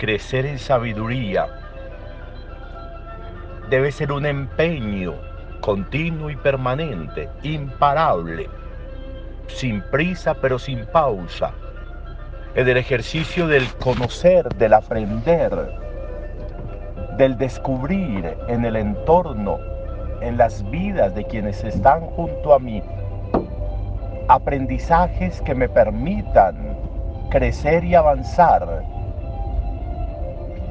crecer en sabiduría. Debe ser un empeño continuo y permanente, imparable, sin prisa pero sin pausa, en el ejercicio del conocer, del aprender, del descubrir en el entorno, en las vidas de quienes están junto a mí, aprendizajes que me permitan crecer y avanzar,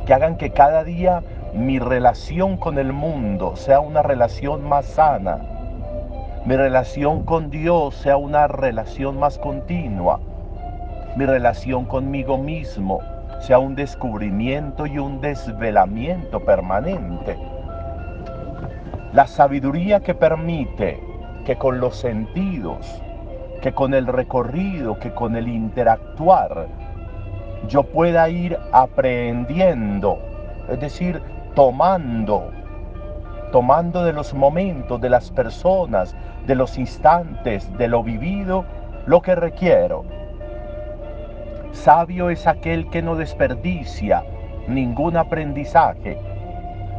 que hagan que cada día mi relación con el mundo sea una relación más sana, mi relación con Dios sea una relación más continua, mi relación conmigo mismo sea un descubrimiento y un desvelamiento permanente. La sabiduría que permite que con los sentidos, que con el recorrido, que con el interactuar, yo pueda ir aprendiendo, es decir, tomando, tomando de los momentos, de las personas, de los instantes, de lo vivido, lo que requiero. Sabio es aquel que no desperdicia ningún aprendizaje.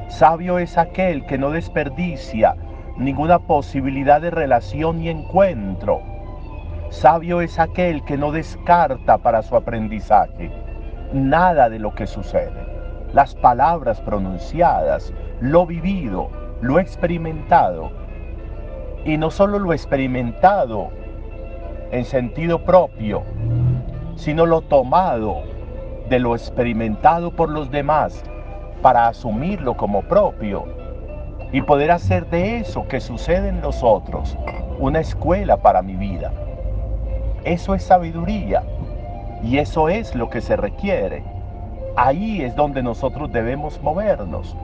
Sabio es aquel que no desperdicia ninguna posibilidad de relación y encuentro. Sabio es aquel que no descarta para su aprendizaje nada de lo que sucede las palabras pronunciadas, lo vivido, lo experimentado. Y no solo lo experimentado en sentido propio, sino lo tomado de lo experimentado por los demás para asumirlo como propio y poder hacer de eso que sucede en nosotros una escuela para mi vida. Eso es sabiduría y eso es lo que se requiere ahí es donde nosotros debemos movernos.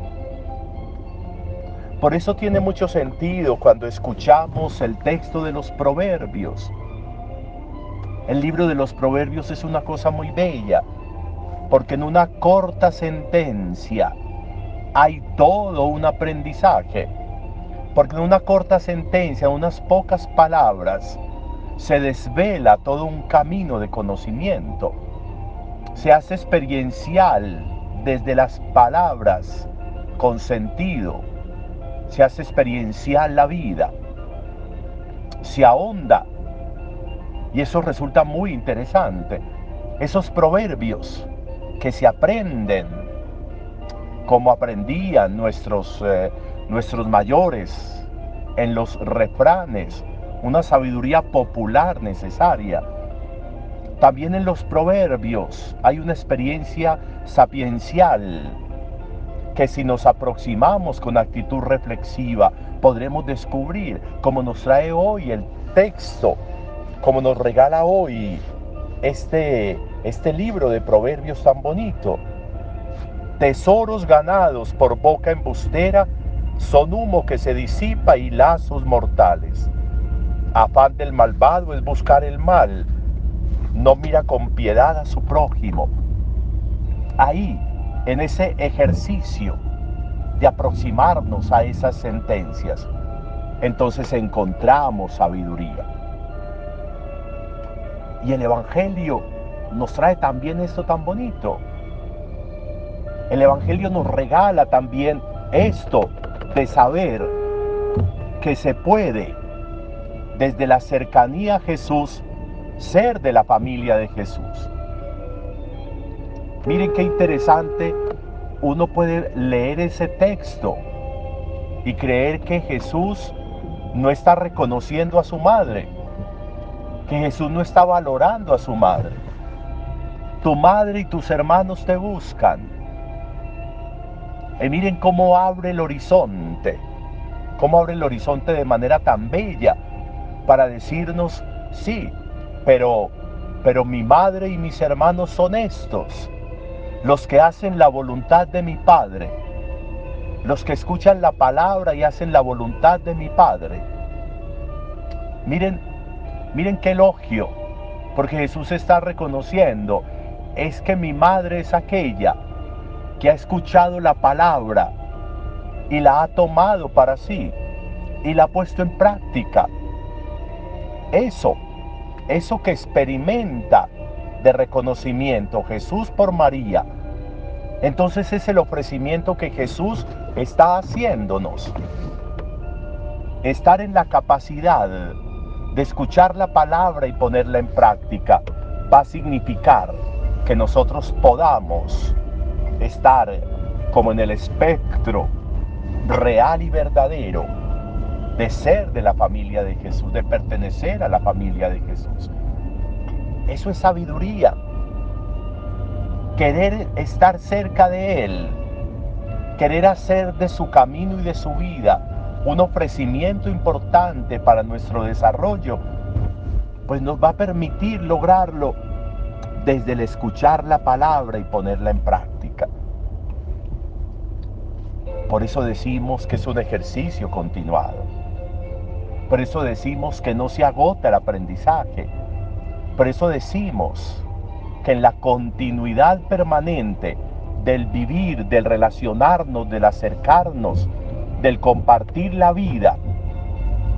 Por eso tiene mucho sentido cuando escuchamos el texto de los proverbios. El libro de los proverbios es una cosa muy bella, porque en una corta sentencia hay todo un aprendizaje. Porque en una corta sentencia, unas pocas palabras, se desvela todo un camino de conocimiento. Se hace experiencial desde las palabras con sentido, se hace experiencial la vida, se ahonda. Y eso resulta muy interesante. Esos proverbios que se aprenden como aprendían nuestros, eh, nuestros mayores en los refranes, una sabiduría popular necesaria también en los proverbios hay una experiencia sapiencial que si nos aproximamos con actitud reflexiva podremos descubrir como nos trae hoy el texto, como nos regala hoy este, este libro de proverbios tan bonito. Tesoros ganados por boca embustera son humo que se disipa y lazos mortales. Afán del malvado es buscar el mal no mira con piedad a su prójimo. Ahí, en ese ejercicio de aproximarnos a esas sentencias, entonces encontramos sabiduría. Y el Evangelio nos trae también esto tan bonito. El Evangelio nos regala también esto de saber que se puede desde la cercanía a Jesús ser de la familia de Jesús. Miren qué interesante, uno puede leer ese texto y creer que Jesús no está reconociendo a su madre, que Jesús no está valorando a su madre. Tu madre y tus hermanos te buscan. Y miren cómo abre el horizonte, cómo abre el horizonte de manera tan bella para decirnos, sí, pero, pero mi madre y mis hermanos son estos, los que hacen la voluntad de mi Padre, los que escuchan la palabra y hacen la voluntad de mi Padre. Miren, miren qué elogio, porque Jesús está reconociendo, es que mi madre es aquella que ha escuchado la palabra y la ha tomado para sí y la ha puesto en práctica. Eso eso que experimenta de reconocimiento Jesús por María Entonces es el ofrecimiento que Jesús está haciéndonos. Estar en la capacidad de escuchar la palabra y ponerla en práctica va a significar que nosotros podamos estar como en el espectro real y verdadero de ser de la familia de Jesús, de pertenecer a la familia de Jesús. Eso es sabiduría. Querer estar cerca de Él, querer hacer de su camino y de su vida un ofrecimiento importante para nuestro desarrollo, pues nos va a permitir lograrlo desde el escuchar la palabra y ponerla en práctica. Por eso decimos que es un ejercicio continuado. Por eso decimos que no se agota el aprendizaje. Por eso decimos que en la continuidad permanente del vivir, del relacionarnos, del acercarnos, del compartir la vida,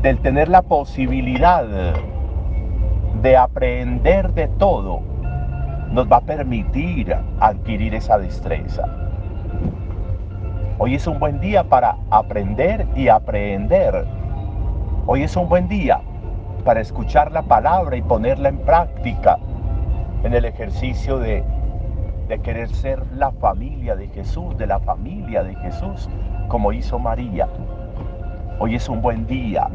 del tener la posibilidad de aprender de todo, nos va a permitir adquirir esa destreza. Hoy es un buen día para aprender y aprender Hoy es un buen día para escuchar la palabra y ponerla en práctica en el ejercicio de, de querer ser la familia de Jesús, de la familia de Jesús, como hizo María. Hoy es un buen día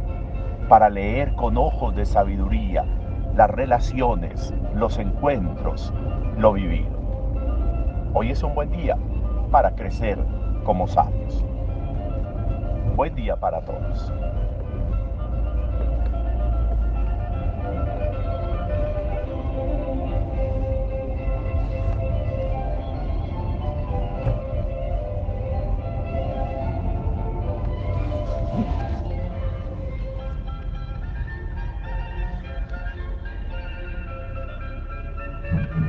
para leer con ojos de sabiduría las relaciones, los encuentros, lo vivido. Hoy es un buen día para crecer como sabios. Buen día para todos.